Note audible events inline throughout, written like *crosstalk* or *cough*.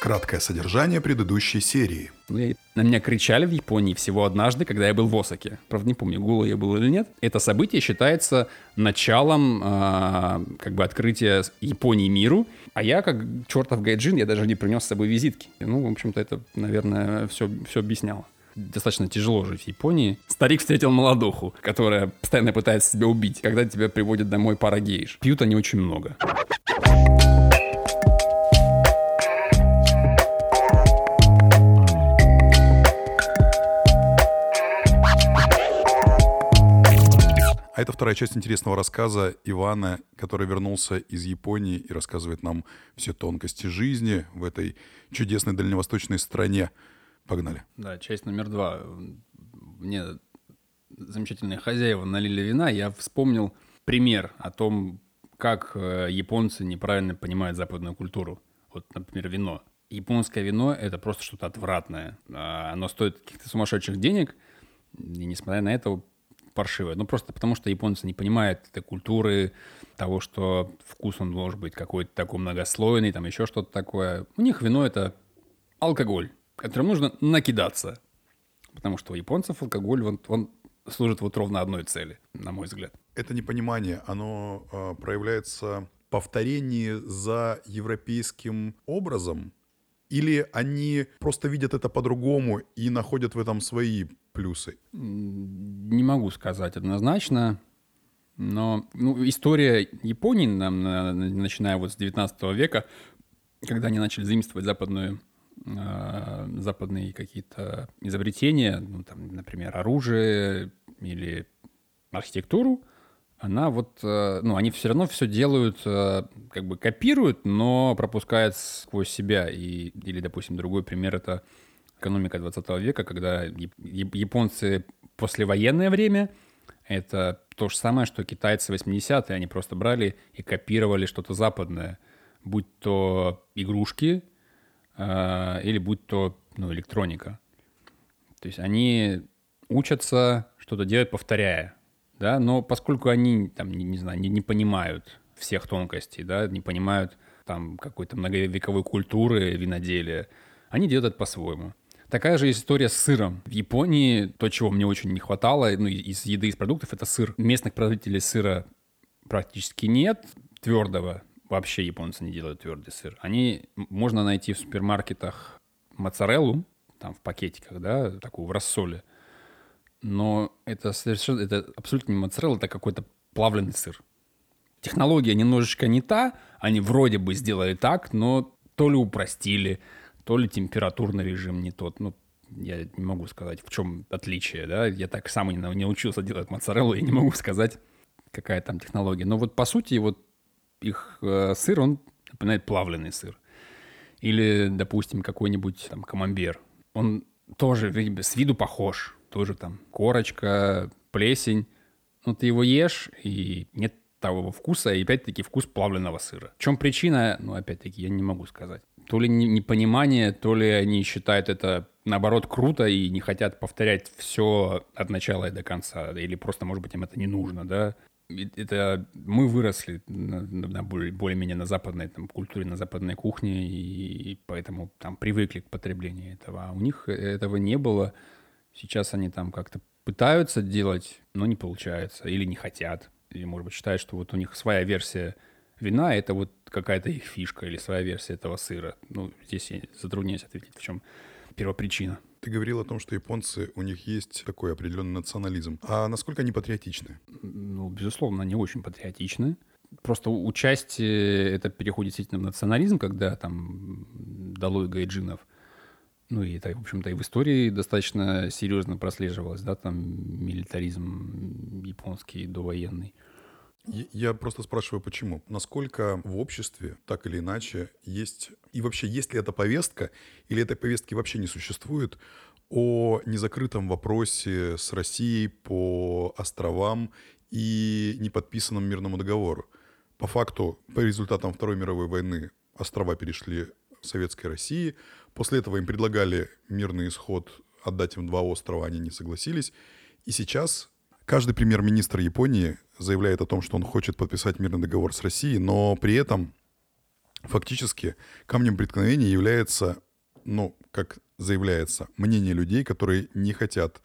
Краткое содержание предыдущей серии. На меня кричали в Японии всего однажды, когда я был в Осаке. Правда, не помню, голый я был или нет. Это событие считается началом э, как бы открытия Японии миру. А я, как чертов гайджин, я даже не принес с собой визитки. Ну, в общем-то, это, наверное, все, все объясняло достаточно тяжело жить в Японии. Старик встретил молодуху, которая постоянно пытается себя убить, когда тебя приводят домой пара гейш. Пьют они очень много. А это вторая часть интересного рассказа Ивана, который вернулся из Японии и рассказывает нам все тонкости жизни в этой чудесной дальневосточной стране. Погнали. Да, часть номер два. Мне замечательные хозяева налили вина. Я вспомнил пример о том, как э, японцы неправильно понимают западную культуру. Вот, например, вино. Японское вино — это просто что-то отвратное. А, оно стоит каких-то сумасшедших денег, и несмотря на это паршивое. Ну, просто потому что японцы не понимают этой культуры, того, что вкус он должен быть какой-то такой многослойный, там еще что-то такое. У них вино — это алкоголь, которым нужно накидаться. Потому что у японцев алкоголь, он, он служит вот ровно одной цели, на мой взгляд. Это непонимание, оно э, проявляется повторении за европейским образом, или они просто видят это по-другому и находят в этом свои плюсы? Не могу сказать однозначно. Но ну, история Японии, нам, начиная вот с 19 века, когда они начали заимствовать западную, западные какие-то изобретения, ну, там, например, оружие или архитектуру, она вот, э, ну, они все равно все делают, э, как бы копируют, но пропускают сквозь себя. И, или, допустим, другой пример — это экономика 20 века, когда японцы послевоенное время — это то же самое, что китайцы 80-е. Они просто брали и копировали что-то западное, будь то игрушки э, или будь то ну, электроника. То есть они учатся что-то делать, повторяя. Да? Но поскольку они, там, не, не знаю, не, не понимают всех тонкостей, да, не понимают там какой-то многовековой культуры виноделия, они делают это по-своему. Такая же история с сыром. В Японии то, чего мне очень не хватало, ну, из еды, из продуктов, это сыр. Местных производителей сыра практически нет, твердого. Вообще японцы не делают твердый сыр. Они, можно найти в супермаркетах моцареллу, там в пакетиках, да, такую в рассоле. Но это совершенно, это абсолютно не моцарелла, это какой-то плавленый сыр. Технология немножечко не та, они вроде бы сделали так, но то ли упростили, то ли температурный режим не тот. Ну, я не могу сказать, в чем отличие, да. Я так сам не, не учился делать моцареллу, я не могу сказать, какая там технология. Но вот по сути вот их э, сыр, он напоминает плавленый сыр. Или, допустим, какой-нибудь там камамбер. Он тоже с виду похож. Тоже там корочка, плесень. Ну, ты его ешь, и нет того вкуса, и опять-таки вкус плавленного сыра. В чем причина, ну, опять-таки, я не могу сказать то ли непонимание, то ли они считают это наоборот круто и не хотят повторять все от начала и до конца, или просто, может быть, им это не нужно, да. Это мы выросли на, на более-менее на западной там, культуре, на западной кухне, и, и поэтому там привыкли к потреблению этого. А у них этого не было. Сейчас они там как-то пытаются делать, но не получается, или не хотят, или, может быть, считают, что вот у них своя версия вина — это вот какая-то их фишка или своя версия этого сыра. Ну, здесь я затрудняюсь ответить, в чем первопричина. Ты говорил о том, что японцы, у них есть такой определенный национализм. А насколько они патриотичны? Ну, безусловно, они очень патриотичны. Просто участие это переходит действительно в национализм, когда там долой гайджинов. Ну и это, в общем-то, и в истории достаточно серьезно прослеживалось, да, там милитаризм японский довоенный. Я просто спрашиваю, почему? Насколько в обществе, так или иначе, есть... И вообще, есть ли эта повестка, или этой повестки вообще не существует о незакрытом вопросе с Россией по островам и неподписанном мирному договору? По факту, по результатам Второй мировой войны острова перешли Советской России. После этого им предлагали мирный исход отдать им два острова, они не согласились. И сейчас каждый премьер-министр Японии заявляет о том, что он хочет подписать мирный договор с Россией, но при этом фактически камнем преткновения является, ну, как заявляется, мнение людей, которые не хотят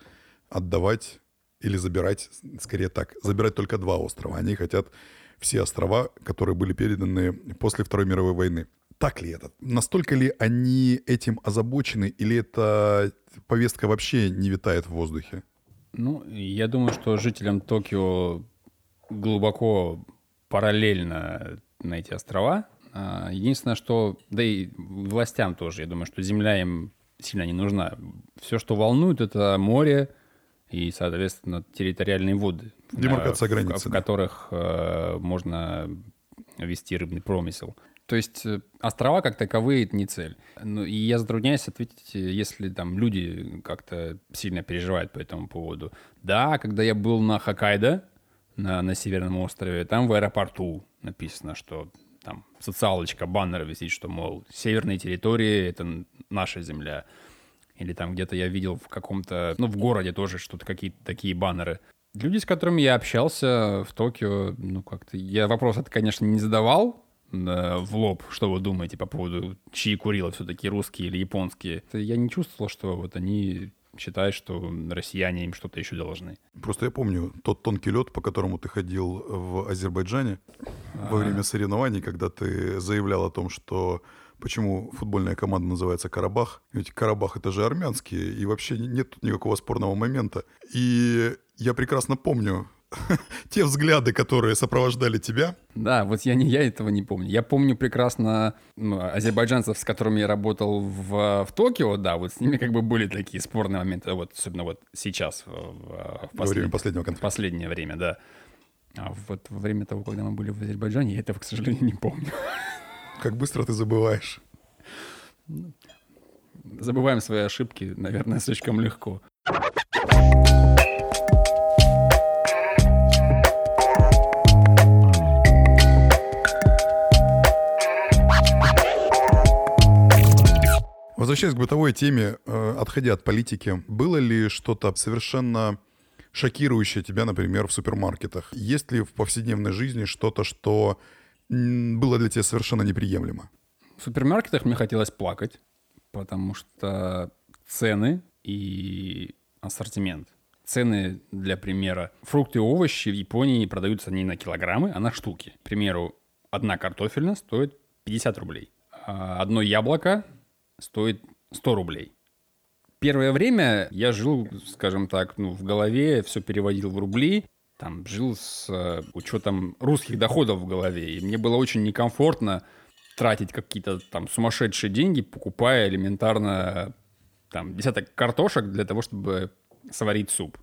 отдавать или забирать, скорее так, забирать только два острова. Они хотят все острова, которые были переданы после Второй мировой войны. Так ли это? Настолько ли они этим озабочены, или эта повестка вообще не витает в воздухе? Ну, я думаю, что жителям Токио глубоко параллельно на эти острова. А, единственное, что, да и властям тоже, я думаю, что земля им сильно не нужна. Все, что волнует, это море и, соответственно, территориальные воды. Демаркация в, границы. В, в которых э, можно вести рыбный промысел. То есть э, острова как таковые это не цель. Ну, и я затрудняюсь ответить, если там люди как-то сильно переживают по этому поводу. Да, когда я был на Хоккайдо, на, на Северном острове, там в аэропорту написано, что там социалочка, баннер висит, что, мол, северные территории — это наша земля. Или там где-то я видел в каком-то, ну, в городе тоже что-то, какие-то такие баннеры. Люди, с которыми я общался в Токио, ну, как-то... Я вопрос это, конечно, не задавал э, в лоб, что вы думаете по поводу, чьи Курила все-таки русские или японские. Я не чувствовал, что вот они считают, что россияне им что-то еще должны. Просто я помню тот тонкий лед, по которому ты ходил в Азербайджане во время соревнований, когда ты заявлял о том, что почему футбольная команда называется Карабах. Ведь Карабах это же армянские, и вообще нет тут никакого спорного момента. И я прекрасно помню *laughs* те взгляды, которые сопровождали тебя. Да, вот я, не, я этого не помню. Я помню прекрасно ну, азербайджанцев, с которыми я работал в, в Токио, да, вот с ними как бы были такие спорные моменты, вот особенно вот сейчас, в, в, послед... во время последнего конфликта. В последнее время, да. А вот во время того, когда мы были в Азербайджане, я этого, к сожалению, не помню. Как быстро ты забываешь. Забываем свои ошибки, наверное, *laughs* слишком легко. Возвращаясь к бытовой теме, э, отходя от политики, было ли что-то совершенно шокирующее тебя, например, в супермаркетах? Есть ли в повседневной жизни что-то, что было для тебя совершенно неприемлемо? В супермаркетах мне хотелось плакать, потому что цены и ассортимент. Цены, для примера, фрукты и овощи в Японии продаются не на килограммы, а на штуки. К примеру, одна картофельная стоит 50 рублей. А одно яблоко стоит 100 рублей. Первое время я жил, скажем так, ну, в голове, все переводил в рубли, там жил с э, учетом русских доходов в голове. И мне было очень некомфортно тратить какие-то там сумасшедшие деньги, покупая элементарно там десяток картошек для того, чтобы сварить суп.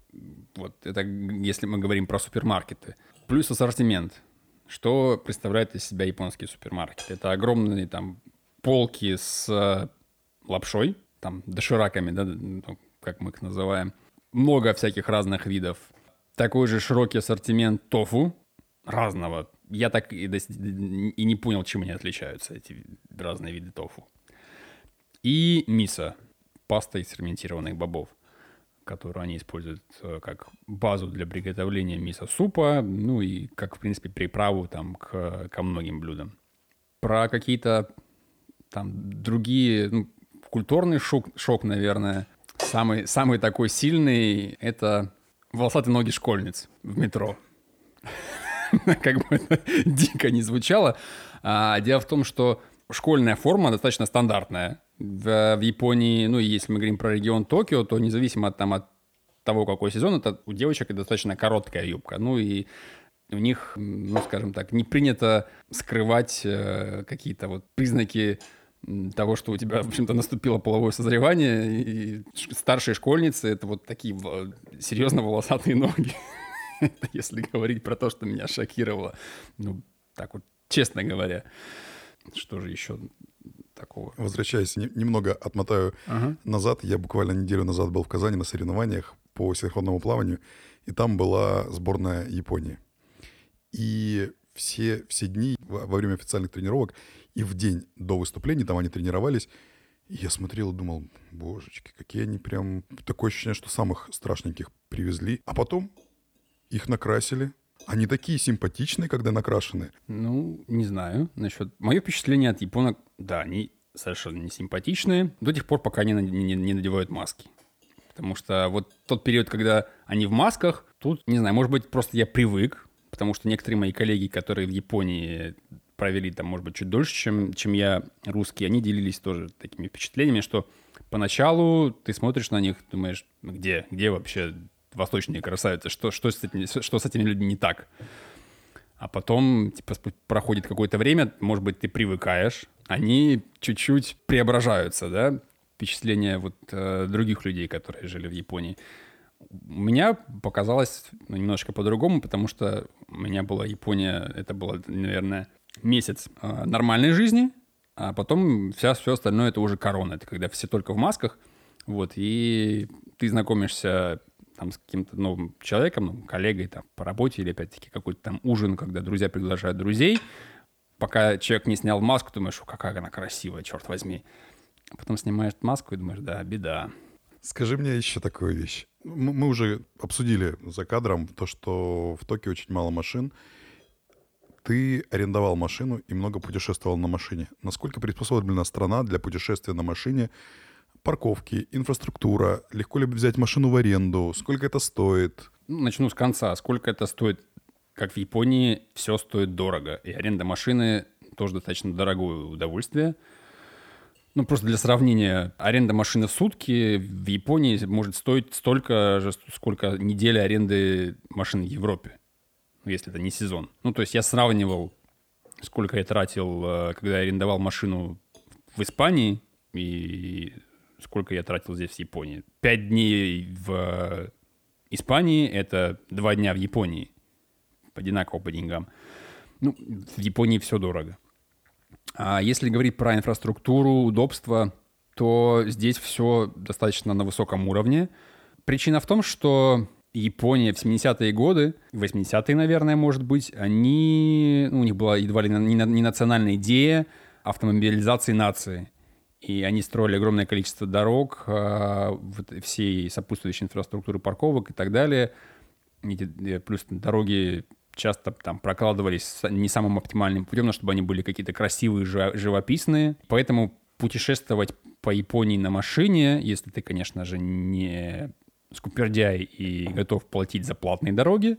Вот это если мы говорим про супермаркеты. Плюс ассортимент. Что представляет из себя японский супермаркет? Это огромные там полки с лапшой, там, дошираками, да, ну, как мы их называем. Много всяких разных видов. Такой же широкий ассортимент тофу разного. Я так и, и не понял, чем они отличаются, эти разные виды тофу. И мисо, паста из ферментированных бобов, которую они используют э, как базу для приготовления мисо-супа, ну и как, в принципе, приправу там к, ко многим блюдам. Про какие-то там другие, ну, культурный шок, шок, наверное. Самый, самый такой сильный — это волосатые ноги школьниц в метро. *laughs* Как бы это дико не звучало. А, дело в том, что школьная форма достаточно стандартная. В, Японии, ну, если мы говорим про регион Токио, то независимо от, там, от того, какой сезон, это у девочек достаточно короткая юбка. Ну и у них, ну, скажем так, не принято скрывать э, какие-то вот признаки того, что у тебя, в общем-то, наступило половое созревание, и старшие школьницы — это вот такие серьезно волосатые ноги. *laughs* Если говорить про то, что меня шокировало. Ну, так вот, честно говоря. Что же еще такого? Возвращаясь, не, немного отмотаю ага. назад. Я буквально неделю назад был в Казани на соревнованиях по синхронному плаванию, и там была сборная Японии. И все, все дни во время официальных тренировок и в день до выступления, там они тренировались, я смотрел и думал, божечки, какие они прям... Такое ощущение, что самых страшненьких привезли. А потом их накрасили. Они такие симпатичные, когда накрашены. Ну, не знаю насчет... Мое впечатление от японок, да, они совершенно не симпатичные до тех пор, пока они не, не надевают маски. Потому что вот тот период, когда они в масках, тут, не знаю, может быть, просто я привык, потому что некоторые мои коллеги, которые в Японии провели там, может быть, чуть дольше, чем, чем я, русские, они делились тоже такими впечатлениями, что поначалу ты смотришь на них, думаешь, где, где вообще восточные красавицы, что, что, с этими, что с этими людьми не так? А потом, типа, проходит какое-то время, может быть, ты привыкаешь, они чуть-чуть преображаются, да, впечатления вот э, других людей, которые жили в Японии. У меня показалось ну, немножко по-другому, потому что у меня была Япония, это было, наверное, месяц э, нормальной жизни, а потом вся, все остальное это уже корона. Это когда все только в масках, вот, и ты знакомишься там с каким-то новым человеком, ну, коллегой там по работе или опять-таки какой-то там ужин, когда друзья приглашают друзей, пока человек не снял маску, думаешь, какая она красивая, черт возьми. А потом снимаешь маску и думаешь, да, беда. Скажи мне еще такую вещь. Мы уже обсудили за кадром то, что в Токио очень мало машин. Ты арендовал машину и много путешествовал на машине. Насколько приспособлена страна для путешествия на машине? Парковки, инфраструктура, легко ли взять машину в аренду, сколько это стоит? Ну, начну с конца. Сколько это стоит? Как в Японии, все стоит дорого. И аренда машины тоже достаточно дорогое удовольствие – ну, просто для сравнения, аренда машины в сутки в Японии может стоить столько же, сколько неделя аренды машины в Европе, если это не сезон. Ну, то есть я сравнивал, сколько я тратил, э, когда я арендовал машину в Испании и сколько я тратил здесь в Японии. Пять дней в Испании — это два дня в Японии. Одинаково по деньгам. Ну, в Японии все дорого. А если говорить про инфраструктуру, удобство, то здесь все достаточно на высоком уровне. Причина в том, что Япония в 70-е годы, 80-е, наверное, может быть, они, ну, у них была едва ли не, национальная идея автомобилизации нации. И они строили огромное количество дорог, э, вот, всей сопутствующей инфраструктуры парковок и так далее. И, плюс дороги часто там прокладывались не самым оптимальным путем, но чтобы они были какие-то красивые, живописные. Поэтому путешествовать по Японии на машине, если ты, конечно же, не скупердяй и готов платить за платные дороги,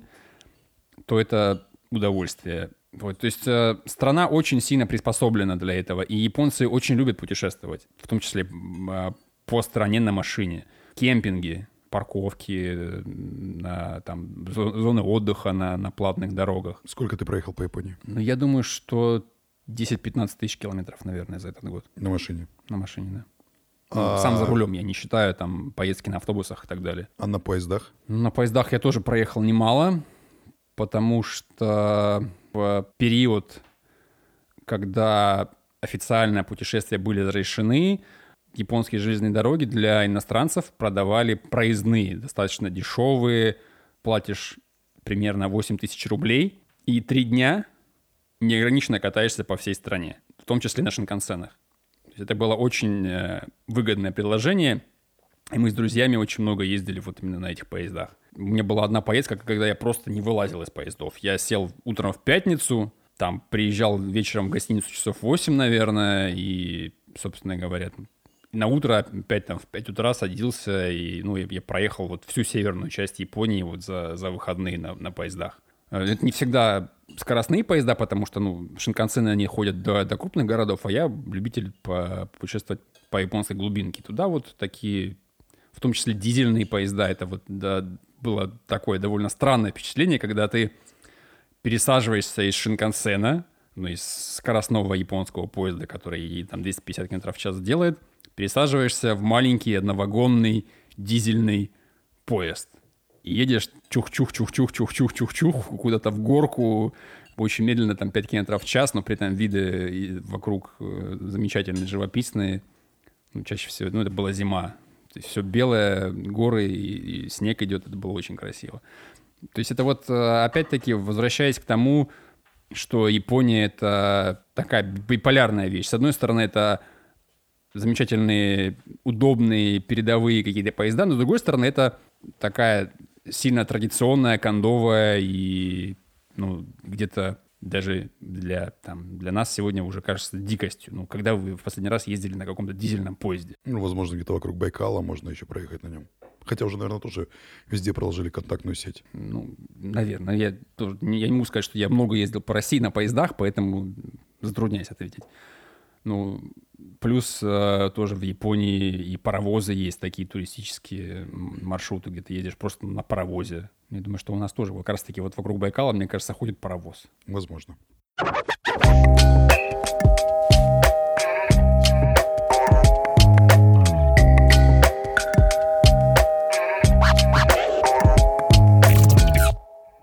то это удовольствие. Вот, то есть э, страна очень сильно приспособлена для этого, и японцы очень любят путешествовать, в том числе э, по стране на машине. Кемпинги, парковки, на, там, зоны отдыха на, на платных дорогах. Сколько ты проехал по Японии? Ну, я думаю, что 10-15 тысяч километров, наверное, за этот год. На машине? На машине, да. Ну, а... Сам за рулем, я не считаю там поездки на автобусах и так далее. А на поездах? На поездах я тоже проехал немало, потому что в период, когда официально путешествия были разрешены, японские железные дороги для иностранцев продавали проездные, достаточно дешевые, платишь примерно 8 тысяч рублей, и три дня неограниченно катаешься по всей стране, в том числе на шинкансенах. Это было очень э, выгодное предложение, и мы с друзьями очень много ездили вот именно на этих поездах. У меня была одна поездка, когда я просто не вылазил из поездов. Я сел утром в пятницу, там приезжал вечером в гостиницу часов 8, наверное, и, собственно говоря, на утро опять там в 5 утра садился, и ну, я, я проехал вот всю северную часть Японии вот за, за выходные на, на поездах. Э, это не всегда скоростные поезда, потому что, ну, шинкансены, они ходят до, до крупных городов, а я любитель по, путешествовать по японской глубинке. Туда вот такие, в том числе дизельные поезда, это вот да, было такое довольно странное впечатление, когда ты пересаживаешься из шинкансена, ну, из скоростного японского поезда, который там 250 км в час делает, пересаживаешься в маленький одновагонный дизельный поезд. И едешь чух-чух-чух-чух-чух-чух-чух куда-то в горку, очень медленно, там 5 км в час, но при этом виды вокруг э, замечательные, живописные. Ну, чаще всего, ну, это была зима. То есть все белое, горы и, и снег идет, это было очень красиво. То есть это вот, э, опять-таки, возвращаясь к тому, что Япония — это такая биполярная вещь. С одной стороны, это замечательные, удобные, передовые какие-то поезда, но с другой стороны, это такая сильно традиционная, кондовая и ну, где-то даже для, там, для нас сегодня уже кажется дикостью. Ну, когда вы в последний раз ездили на каком-то дизельном поезде? Ну, возможно, где-то вокруг Байкала можно еще проехать на нем. Хотя уже, наверное, тоже везде проложили контактную сеть. Ну, наверное. Я, тоже, я не могу сказать, что я много ездил по России на поездах, поэтому затрудняюсь ответить. Ну, плюс э, тоже в Японии и паровозы есть такие туристические маршруты, где ты едешь просто на паровозе. Я думаю, что у нас тоже как раз-таки вот вокруг Байкала, мне кажется, ходит паровоз. Возможно.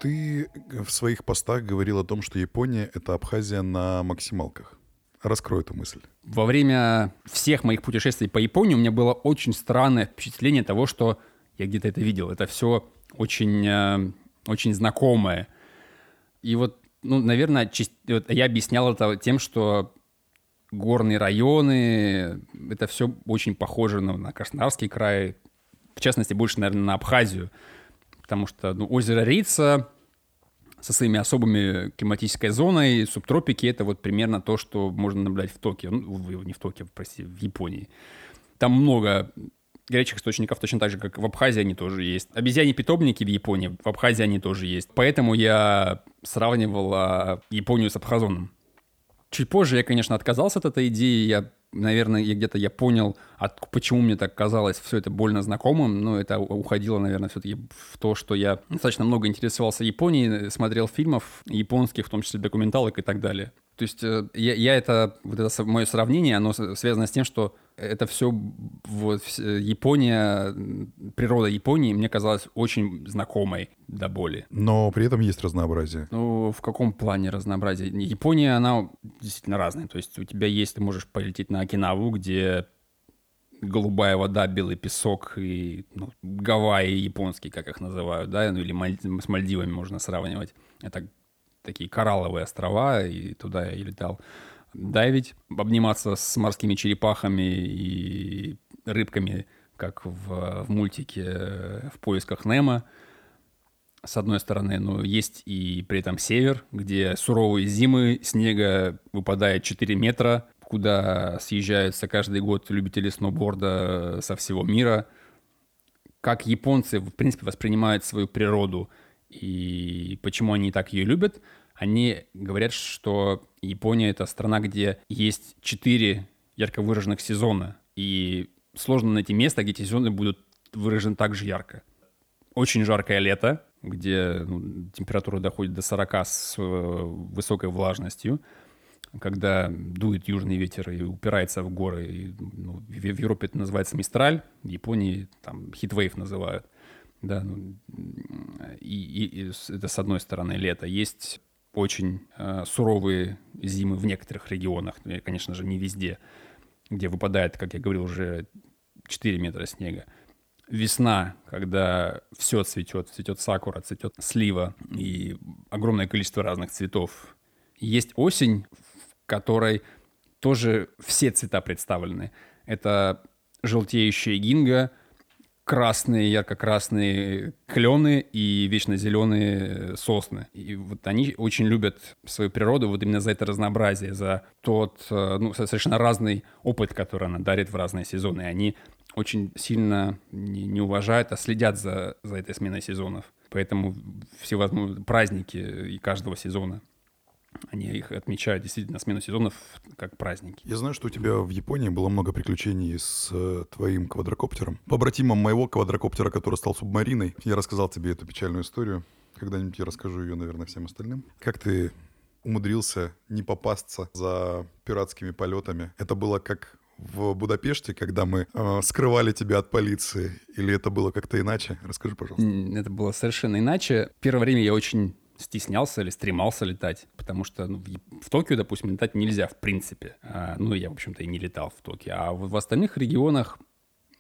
Ты в своих постах говорил о том, что Япония — это Абхазия на максималках. Раскрой эту мысль. Во время всех моих путешествий по Японии у меня было очень странное впечатление того, что я где-то это видел. Это все очень, э, очень знакомое. И вот, ну, наверное, я объяснял это тем, что горные районы, это все очень похоже на, на Краснодарский край, в частности, больше, наверное, на Абхазию, потому что ну, озеро Рица, со своими особыми климатической зоной. Субтропики — это вот примерно то, что можно наблюдать в Токио. Ну, не в Токио, прости, в Японии. Там много горячих источников, точно так же, как в Абхазии они тоже есть. Обезьяне питомники в Японии, в Абхазии они тоже есть. Поэтому я сравнивал а, Японию с Абхазоном. Чуть позже я, конечно, отказался от этой идеи. Я наверное, я где-то я понял, от, почему мне так казалось все это больно знакомым, но это уходило, наверное, все-таки в то, что я достаточно много интересовался Японией, смотрел фильмов японских, в том числе документалок и так далее. То есть э, я, я это, вот это мое сравнение, оно связано с тем, что это все вот Япония, природа Японии мне казалась очень знакомой до боли. Но при этом есть разнообразие. Ну, в каком плане разнообразие? Япония, она действительно разная. То есть у тебя есть, ты можешь полететь на Окинаву, где голубая вода, белый песок и ну, Гавайи японские, как их называют, да, ну или Маль... с Мальдивами можно сравнивать. Это такие коралловые острова, и туда я и летал дайвить, обниматься с морскими черепахами и рыбками, как в, в мультике э, «В поисках Немо», с одной стороны, но есть и при этом север, где суровые зимы, снега выпадает 4 метра, куда съезжаются каждый год любители сноуборда со всего мира. Как японцы, в принципе, воспринимают свою природу и почему они так ее любят – они говорят, что Япония — это страна, где есть четыре ярко выраженных сезона, и сложно найти место, где эти сезоны будут выражены так же ярко. Очень жаркое лето, где ну, температура доходит до 40 с э, высокой влажностью, когда дует южный ветер и упирается в горы. И, ну, в, Европе это называется мистраль, в Японии там хитвейв называют. Да, ну, и, и, и это с одной стороны лето. Есть очень э, суровые зимы в некоторых регионах, ну, конечно же, не везде, где выпадает, как я говорил, уже 4 метра снега. Весна, когда все цветет, цветет сакура, цветет слива и огромное количество разных цветов. Есть осень, в которой тоже все цвета представлены. Это желтеющая гинга – красные, ярко-красные клены и вечно зеленые сосны. И вот они очень любят свою природу вот именно за это разнообразие, за тот э, ну, совершенно разный опыт, который она дарит в разные сезоны. И они очень сильно не, уважают, а следят за, за этой сменой сезонов. Поэтому всевозможные праздники и каждого сезона они их отмечают действительно смену сезонов как праздники. Я знаю, что у тебя в Японии было много приключений с э, твоим квадрокоптером. Побратимом моего квадрокоптера, который стал субмариной. Я рассказал тебе эту печальную историю. Когда-нибудь я расскажу ее, наверное, всем остальным. Как ты умудрился не попасться за пиратскими полетами? Это было как в Будапеште, когда мы э, скрывали тебя от полиции? Или это было как-то иначе? Расскажи, пожалуйста. Это было совершенно иначе. Первое время я очень стеснялся или стремался летать, потому что ну, в, Токио, допустим, летать нельзя в принципе. А, ну, я, в общем-то, и не летал в Токио. А в, в остальных регионах,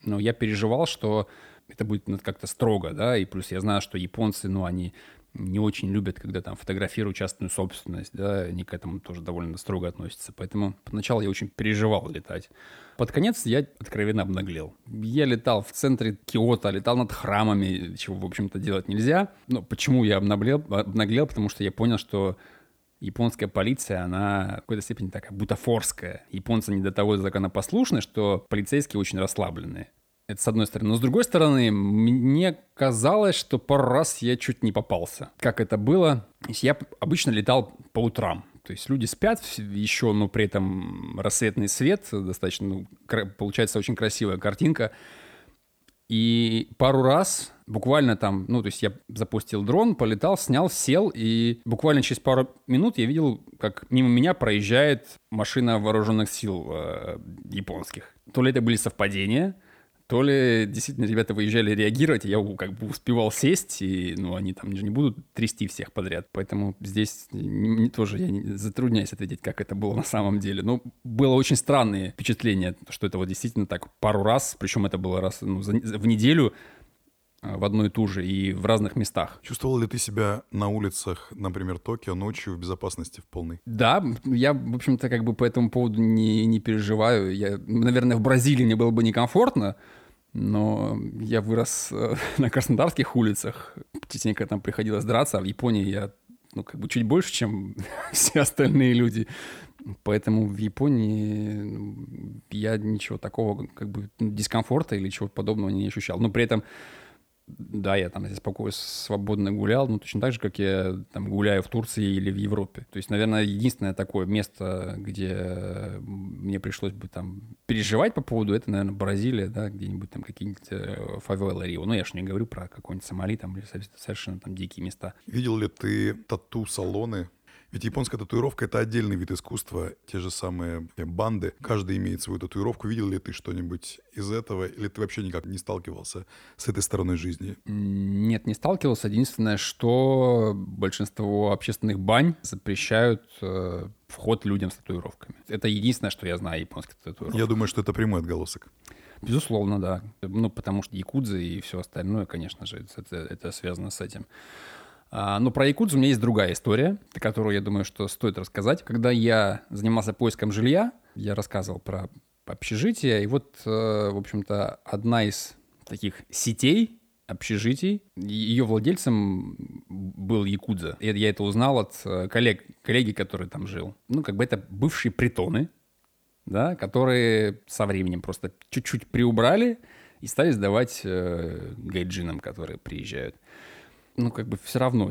ну, я переживал, что это будет ну, как-то строго, да, и плюс я знаю, что японцы, ну, они не очень любят, когда там фотографируют частную собственность, да, они к этому тоже довольно строго относятся. Поэтому поначалу я очень переживал летать. Под конец я откровенно обнаглел. Я летал в центре Киота, летал над храмами, чего, в общем-то, делать нельзя. Но почему я обнаглел? Обнаглел, потому что я понял, что японская полиция, она в какой-то степени такая бутафорская. Японцы не до того законопослушны, что полицейские очень расслабленные. Это с одной стороны. Но с другой стороны, мне казалось, что пару раз я чуть не попался. Как это было? Я обычно летал по утрам. То есть люди спят еще, но при этом рассветный свет, достаточно, ну, получается очень красивая картинка. И пару раз, буквально там, ну, то есть я запустил дрон, полетал, снял, сел, и буквально через пару минут я видел, как мимо меня проезжает машина вооруженных сил э, японских. То ли это были совпадения, то ли действительно ребята выезжали реагировать, я как бы успевал сесть, и, ну, они там же не будут трясти всех подряд. Поэтому здесь не, не, тоже я не, затрудняюсь ответить, как это было на самом деле. Но было очень странное впечатление, что это вот действительно так пару раз, причем это было раз ну, за, в неделю, в одну и ту же и в разных местах. Чувствовал ли ты себя на улицах, например, Токио ночью в безопасности в полной? Да, я, в общем-то, как бы по этому поводу не, не переживаю. Я, наверное, в Бразилии мне было бы некомфортно, но я вырос э, *laughs* на краснодарских улицах, частенько там приходилось драться, а в Японии я ну, как бы чуть больше, чем *laughs* все остальные люди. Поэтому в Японии я ничего такого, как бы дискомфорта или чего подобного не ощущал. Но при этом да, я там здесь спокойно, свободно гулял, ну, точно так же, как я там гуляю в Турции или в Европе. То есть, наверное, единственное такое место, где мне пришлось бы там переживать по поводу, это, наверное, Бразилия, да, где-нибудь там какие-нибудь э, фавелы Рио. Ну, я же не говорю про какой-нибудь Сомали там или совершенно там дикие места. Видел ли ты тату-салоны ведь японская татуировка — это отдельный вид искусства, те же самые банды. Каждый имеет свою татуировку. Видел ли ты что-нибудь из этого? Или ты вообще никак не сталкивался с этой стороной жизни? Нет, не сталкивался. Единственное, что большинство общественных бань запрещают э, вход людям с татуировками. Это единственное, что я знаю о японских татуировках. Я думаю, что это прямой отголосок. Безусловно, да. Ну, потому что якудзы и все остальное, конечно же, это, это связано с этим. А, но про Якудзу у меня есть другая история, которую, я думаю, что стоит рассказать. Когда я занимался поиском жилья, я рассказывал про общежитие, и вот, э, в общем-то, одна из таких сетей общежитий, ее владельцем был Якудза. Я это узнал от э, коллег, коллеги, который там жил. Ну, как бы это бывшие притоны, да, которые со временем просто чуть-чуть приубрали и стали сдавать э, гайджинам, которые приезжают ну, как бы все равно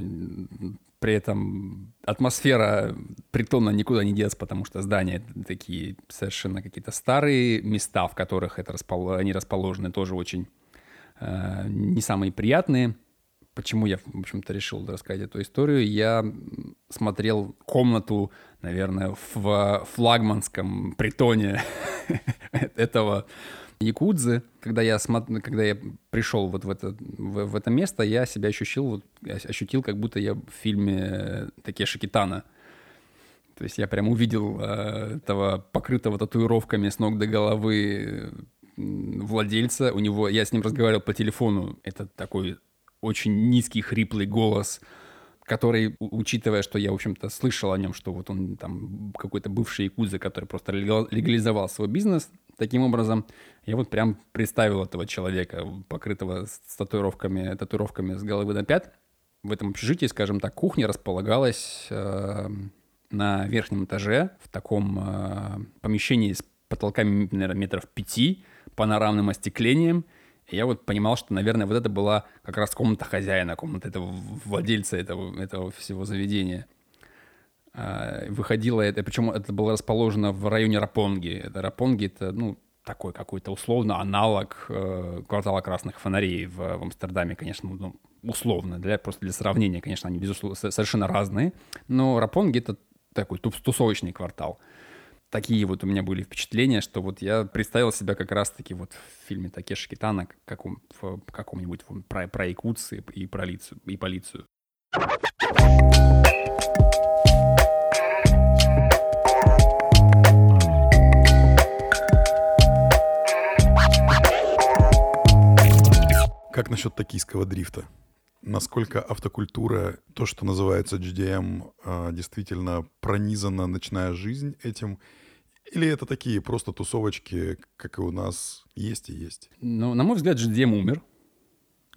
при этом атмосфера притона никуда не деться, потому что здания такие совершенно какие-то старые, места, в которых это распол... они расположены, тоже очень э, не самые приятные. Почему я, в общем-то, решил рассказать эту историю? Я смотрел комнату, наверное, в флагманском притоне *laughs* этого якудзы, когда я, смотр... когда я пришел вот в это, в, в это место, я себя ощутил, вот, ощутил, как будто я в фильме Такеши Китана. То есть я прям увидел э, этого покрытого татуировками с ног до головы владельца. У него, я с ним разговаривал по телефону. Это такой очень низкий, хриплый голос, который, учитывая, что я, в общем-то, слышал о нем, что вот он там какой-то бывший якудза, который просто легализовал свой бизнес, таким образом, я вот прям представил этого человека, покрытого с татуировками, татуировками с головы до пят. В этом общежитии, скажем так, кухня располагалась э, на верхнем этаже в таком э, помещении с потолками, наверное, метров пяти, панорамным остеклением. И я вот понимал, что, наверное, вот это была как раз комната хозяина, комната этого владельца этого, этого всего заведения. Э, выходило это, причем это было расположено в районе Рапонги. Это Рапонги, это, ну, такой какой-то условно аналог э, квартала красных фонарей в, в Амстердаме, конечно, ну, условно, для, просто для сравнения, конечно, они, безусловно, совершенно разные, но Рапонги — это такой тусовочный квартал. Такие вот у меня были впечатления, что вот я представил себя как раз-таки вот в фильме Такеши Китана, каком, в каком-нибудь про, про якутцы и, про лицу, и полицию. Насчет токийского дрифта? Насколько автокультура, то, что называется GDM, а, действительно пронизана ночная жизнь этим? Или это такие просто тусовочки, как и у нас есть и есть? Ну, на мой взгляд, GDM умер.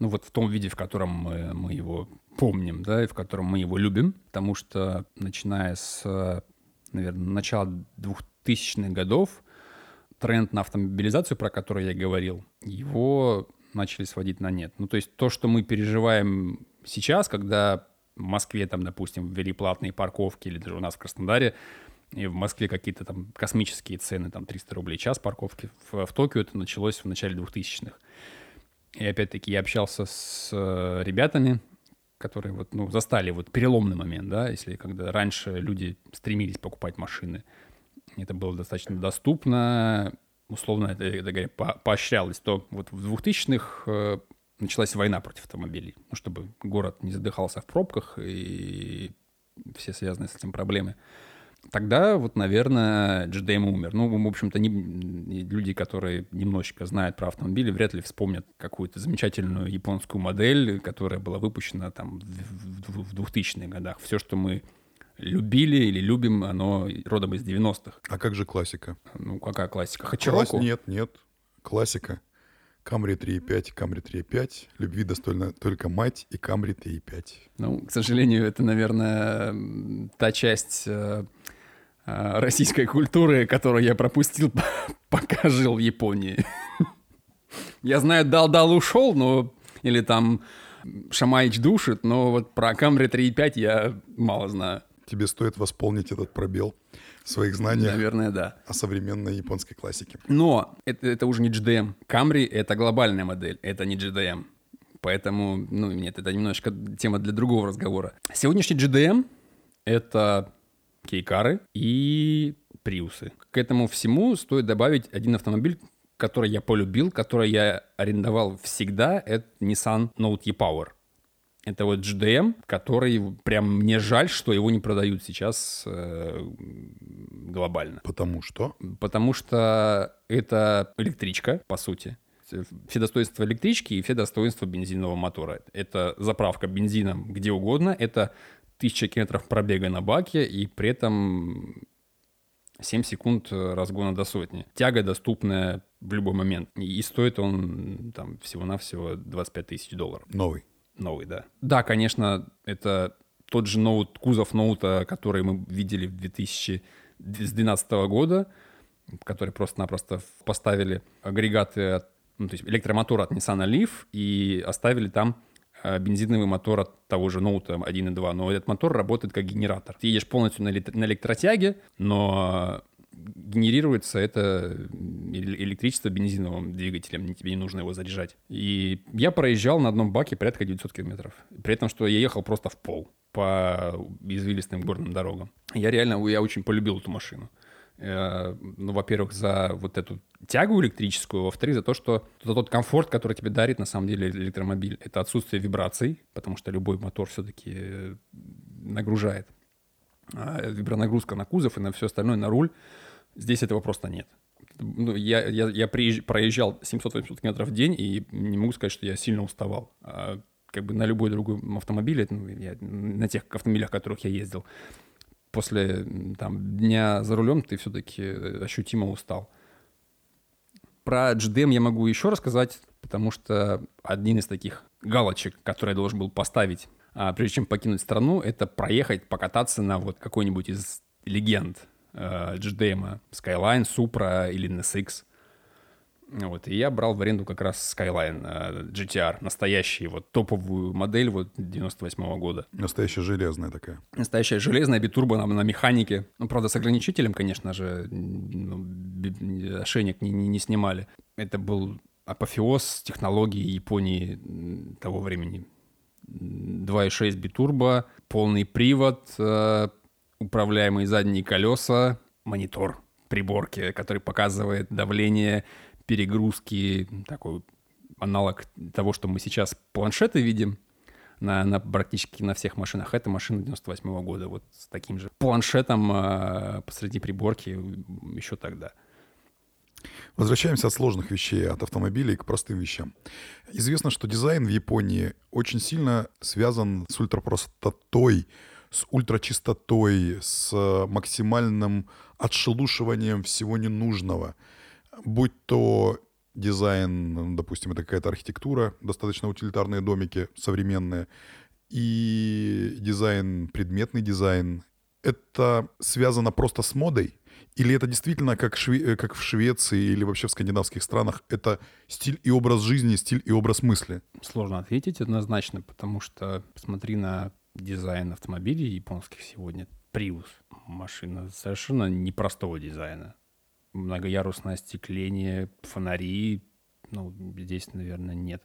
Ну, вот в том виде, в котором мы, мы его помним, да, и в котором мы его любим. Потому что, начиная с, наверное, начала 2000-х годов, тренд на автомобилизацию, про который я говорил, его начали сводить на нет. Ну, то есть то, что мы переживаем сейчас, когда в Москве, там, допустим, ввели платные парковки, или даже у нас в Краснодаре, и в Москве какие-то там космические цены, там 300 рублей час парковки. В, в Токио это началось в начале 2000-х. И опять-таки я общался с э, ребятами, которые вот, ну, застали вот переломный момент, да, если когда раньше люди стремились покупать машины, это было достаточно доступно, условно это, это говоря, по поощрялось, то вот в 2000-х э, началась война против автомобилей, ну, чтобы город не задыхался в пробках и все связанные с этим проблемы. Тогда вот, наверное, GDM умер. Ну, в общем-то, не, люди, которые немножечко знают про автомобили, вряд ли вспомнят какую-то замечательную японскую модель, которая была выпущена там в, в 2000-х годах. Все, что мы любили или любим, оно родом из 90-х. А как же классика? Ну, какая классика? Хачироку? Класс... Нет, нет. Классика. Камри 3.5, Камри 3.5. Любви достойна только мать и Камри 3.5. Ну, к сожалению, это, наверное, та часть э, э, российской культуры, которую я пропустил, *laughs* пока жил в Японии. Я знаю, дал-дал ушел, но... Или там Шамаич душит, но вот про Камри 3.5 я мало знаю тебе стоит восполнить этот пробел в своих знаниях Наверное, да. о современной японской классике. Но это, это уже не GDM. Camry — это глобальная модель, это не GDM. Поэтому, ну, нет, это немножечко тема для другого разговора. Сегодняшний GDM — это кейкары и приусы. К этому всему стоит добавить один автомобиль, который я полюбил, который я арендовал всегда, это Nissan Note E-Power. Это вот GDM, который прям мне жаль, что его не продают сейчас э, глобально. Потому что? Потому что это электричка, по сути. Все достоинства электрички и все достоинства бензинового мотора. Это заправка бензином где угодно, это тысяча километров пробега на баке и при этом 7 секунд разгона до сотни. Тяга доступная в любой момент. И стоит он там всего-навсего 25 тысяч долларов. Новый. Новый, да. Да, конечно, это тот же ноут, кузов ноута, который мы видели в 2012 года, который просто-напросто поставили агрегаты, ну, то есть электромотор от Nissan Leaf и оставили там э, бензиновый мотор от того же ноута 1.2, но этот мотор работает как генератор. Ты едешь полностью на электротяге, но генерируется это электричество бензиновым двигателем, тебе не нужно его заряжать. И я проезжал на одном баке порядка 900 километров. При этом, что я ехал просто в пол по извилистым горным дорогам. Я реально, я очень полюбил эту машину. Э, ну, во-первых, за вот эту тягу электрическую, во-вторых, за то, что за тот комфорт, который тебе дарит на самом деле электромобиль. Это отсутствие вибраций, потому что любой мотор все-таки э, нагружает. А вибронагрузка на кузов и на все остальное, на руль — Здесь этого просто нет. Ну, я, я, я приезж, проезжал 700-800 километров в день, и не могу сказать, что я сильно уставал. А, как бы на любой другой автомобиле, ну, я, на тех автомобилях, которых я ездил, после там, дня за рулем ты все-таки ощутимо устал. Про GDM я могу еще рассказать, потому что один из таких галочек, который я должен был поставить, а, прежде чем покинуть страну, это проехать, покататься на вот какой-нибудь из легенд э, GDM, Skyline, Supra или NSX. Вот, и я брал в аренду как раз Skyline э, GTR, настоящий, вот топовую модель вот 98 -го года. Настоящая железная такая. Настоящая железная, битурбо на, на механике. Ну, правда, с ограничителем, конечно же, ну, ошейник не, не, не снимали. Это был апофеоз технологии Японии того времени. 2.6 битурбо, полный привод, э, управляемые задние колеса, монитор приборки, который показывает давление, перегрузки, такой аналог того, что мы сейчас планшеты видим на, на практически на всех машинах. Это машина 98 -го года, вот с таким же планшетом э, посреди приборки еще тогда. Возвращаемся от сложных вещей, от автомобилей к простым вещам. Известно, что дизайн в Японии очень сильно связан с ультрапростотой с ультрачистотой, с максимальным отшелушиванием всего ненужного. Будь то дизайн, допустим, это какая-то архитектура, достаточно утилитарные домики современные, и дизайн, предметный дизайн. Это связано просто с модой? Или это действительно, как, Шве- как в Швеции или вообще в скандинавских странах, это стиль и образ жизни, стиль и образ мысли? Сложно ответить однозначно, потому что посмотри на дизайн автомобилей японских сегодня. Prius. Машина совершенно непростого дизайна. Многоярусное остекление, фонари. Ну, здесь, наверное, нет.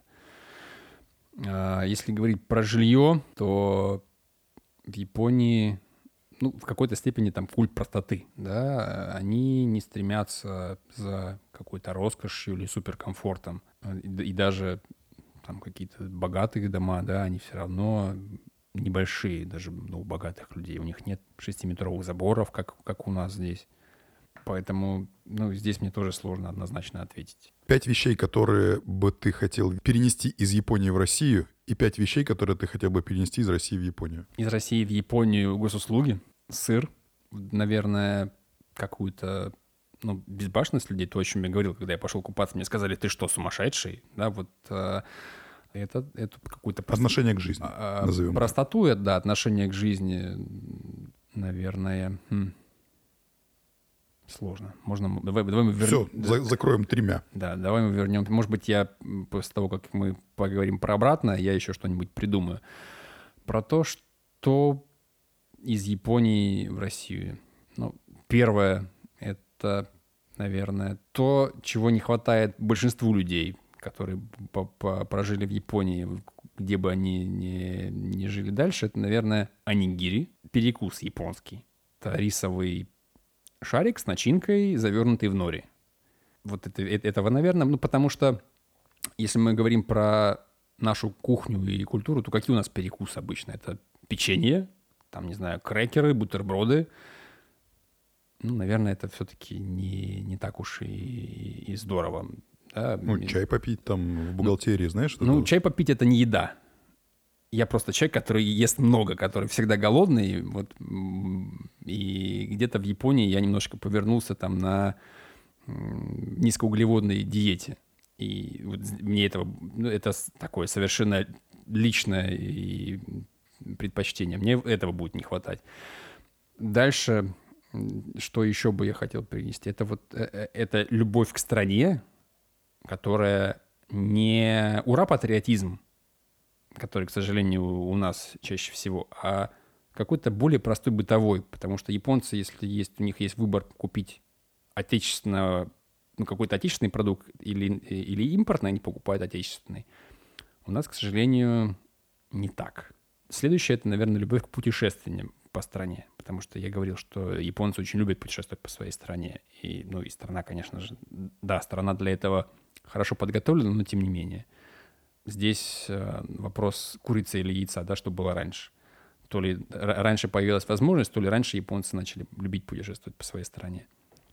А, если говорить про жилье, то в Японии ну, в какой-то степени там культ простоты, да, они не стремятся за какой-то роскошью или суперкомфортом. И, даже там какие-то богатые дома, да, они все равно небольшие, даже ну, у богатых людей. У них нет шестиметровых заборов, как, как у нас здесь. Поэтому, ну, здесь мне тоже сложно однозначно ответить. Пять вещей, которые бы ты хотел перенести из Японии в Россию, и пять вещей, которые ты хотел бы перенести из России в Японию. Из России в Японию госуслуги, сыр, наверное, какую-то ну, безбашенность людей, то, о чем я говорил, когда я пошел купаться, мне сказали, ты что, сумасшедший? Да, вот э, это, это. Прост... Отношение к жизни, а, назовем. Простоту, это, да, отношение к жизни, наверное... Хм Сложно. Можно... Давай, давай мы вернем... Все, за, закроем тремя. Да, давай мы вернем. Может быть, я после того, как мы поговорим про обратное, я еще что-нибудь придумаю. Про то, что из Японии в Россию. Ну, первое — это, наверное, то, чего не хватает большинству людей, которые прожили в Японии, где бы они ни, ни жили дальше, это, наверное, анигири, перекус японский. Это рисовый шарик с начинкой, завернутый в нори. Вот это, э, этого, наверное, ну, потому что если мы говорим про нашу кухню и культуру, то какие у нас перекусы обычно? Это печенье, там, не знаю, крекеры, бутерброды. Ну, наверное, это все-таки не, не так уж и, и здорово. Да? Ну, чай попить там в бухгалтерии, ну, знаешь? Что ну, чай попить — это не еда я просто человек, который ест много, который всегда голодный. Вот, и где-то в Японии я немножко повернулся там на низкоуглеводной диете. И вот мне этого, ну, это такое совершенно личное и предпочтение. Мне этого будет не хватать. Дальше, что еще бы я хотел принести, это вот э, э, это любовь к стране, которая не ура-патриотизм, который, к сожалению, у нас чаще всего, а какой-то более простой бытовой, потому что японцы, если есть, у них есть выбор купить отечественного, ну, какой-то отечественный продукт или, или импортный, они покупают отечественный. У нас, к сожалению, не так. Следующее — это, наверное, любовь к путешествиям по стране, потому что я говорил, что японцы очень любят путешествовать по своей стране. И, ну, и страна, конечно же, да, страна для этого хорошо подготовлена, но тем не менее — здесь э, вопрос курицы или яйца, да, что было раньше. То ли раньше появилась возможность, то ли раньше японцы начали любить путешествовать по своей стране.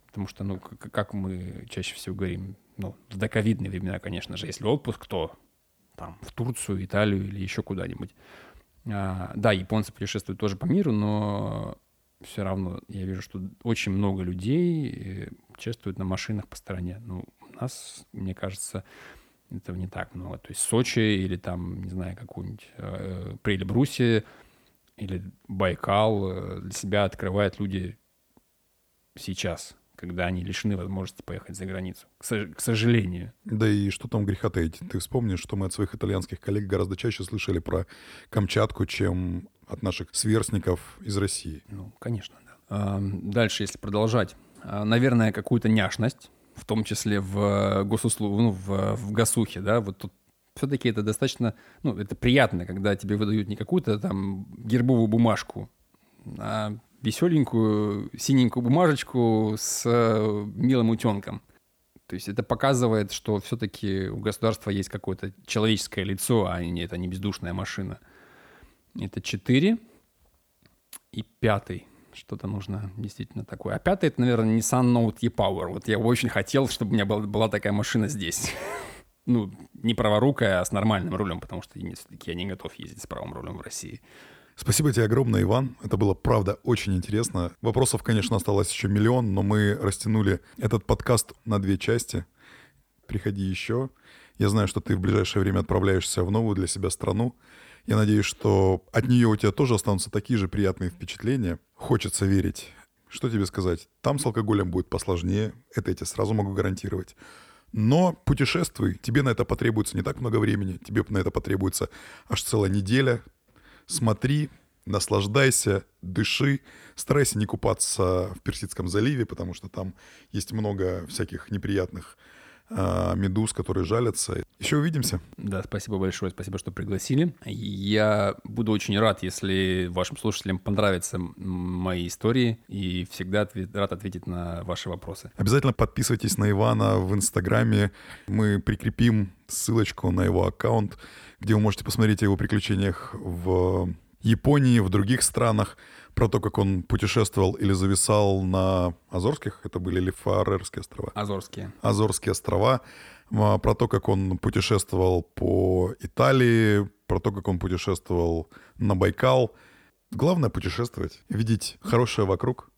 Потому что, ну, как мы чаще всего говорим, ну, в доковидные времена, конечно же, если отпуск, то там в Турцию, Италию или еще куда-нибудь. А, да, японцы путешествуют тоже по миру, но все равно я вижу, что очень много людей э, путешествуют на машинах по стране. Ну, у нас, мне кажется, этого не так много. То есть Сочи или там, не знаю, какую-нибудь э, или Байкал э, для себя открывают люди сейчас, когда они лишены возможности поехать за границу. К, к сожалению. Да и что там греха таить? Ты вспомнишь, что мы от своих итальянских коллег гораздо чаще слышали про Камчатку, чем от наших сверстников из России. Ну, конечно, да. А, дальше, если продолжать. А, наверное, какую-то няшность в том числе в э, госуслуг, ну, в, в ГАСУХе, да, вот тут все-таки это достаточно, ну, это приятно, когда тебе выдают не какую-то там гербовую бумажку, а веселенькую синенькую бумажечку с э, милым утенком. То есть это показывает, что все-таки у государства есть какое-то человеческое лицо, а не это не бездушная машина. Это четыре. И пятый что-то нужно действительно такое. А пятый, это, наверное, Nissan Note E-Power. Вот я очень хотел, чтобы у меня была, была такая машина здесь. *laughs* ну, не праворукая, а с нормальным рулем, потому что все-таки я не готов ездить с правым рулем в России. Спасибо тебе огромное, Иван. Это было, правда, очень интересно. Вопросов, конечно, осталось еще миллион, но мы растянули этот подкаст на две части. Приходи еще. Я знаю, что ты в ближайшее время отправляешься в новую для себя страну. Я надеюсь, что от нее у тебя тоже останутся такие же приятные впечатления. Хочется верить. Что тебе сказать? Там с алкоголем будет посложнее. Это я тебе сразу могу гарантировать. Но путешествуй. Тебе на это потребуется не так много времени. Тебе на это потребуется аж целая неделя, смотри, наслаждайся, дыши, старайся не купаться в Персидском заливе, потому что там есть много всяких неприятных э, медуз, которые жалятся. Еще увидимся. Да, спасибо большое, спасибо, что пригласили. Я буду очень рад, если вашим слушателям понравятся мои истории, и всегда ответ, рад ответить на ваши вопросы. Обязательно подписывайтесь на Ивана в Инстаграме. Мы прикрепим ссылочку на его аккаунт, где вы можете посмотреть о его приключениях в Японии, в других странах, про то, как он путешествовал или зависал на Азорских, это были ли Фарерские острова? Азорские. Азорские острова, а, про то, как он путешествовал по Италии, про то, как он путешествовал на Байкал. Главное путешествовать, видеть хорошее вокруг.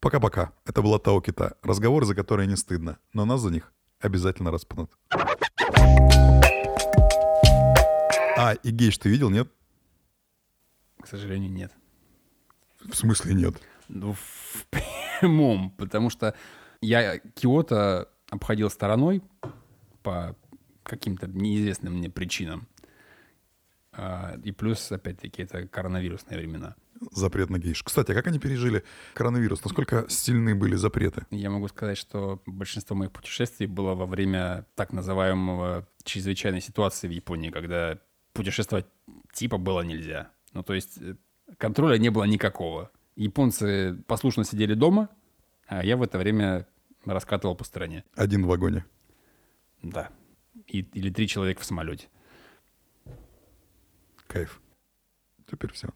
Пока-пока. Это была Тао Кита. Разговоры, за которые не стыдно, но нас за них обязательно распнут. А, и гейш ты видел, нет? К сожалению, нет. В смысле нет? Ну, в прямом, потому что я Киото обходил стороной по каким-то неизвестным мне причинам. А, и плюс, опять-таки, это коронавирусные времена. Запрет на гейш. Кстати, а как они пережили коронавирус? Насколько сильны были запреты? Я могу сказать, что большинство моих путешествий было во время так называемого чрезвычайной ситуации в Японии, когда путешествовать типа было нельзя. Ну, то есть э, контроля не было никакого. Японцы послушно сидели дома, а я в это время раскатывал по стране. Один в вагоне. Да. И, или три человека в самолете. Кайф. Теперь все.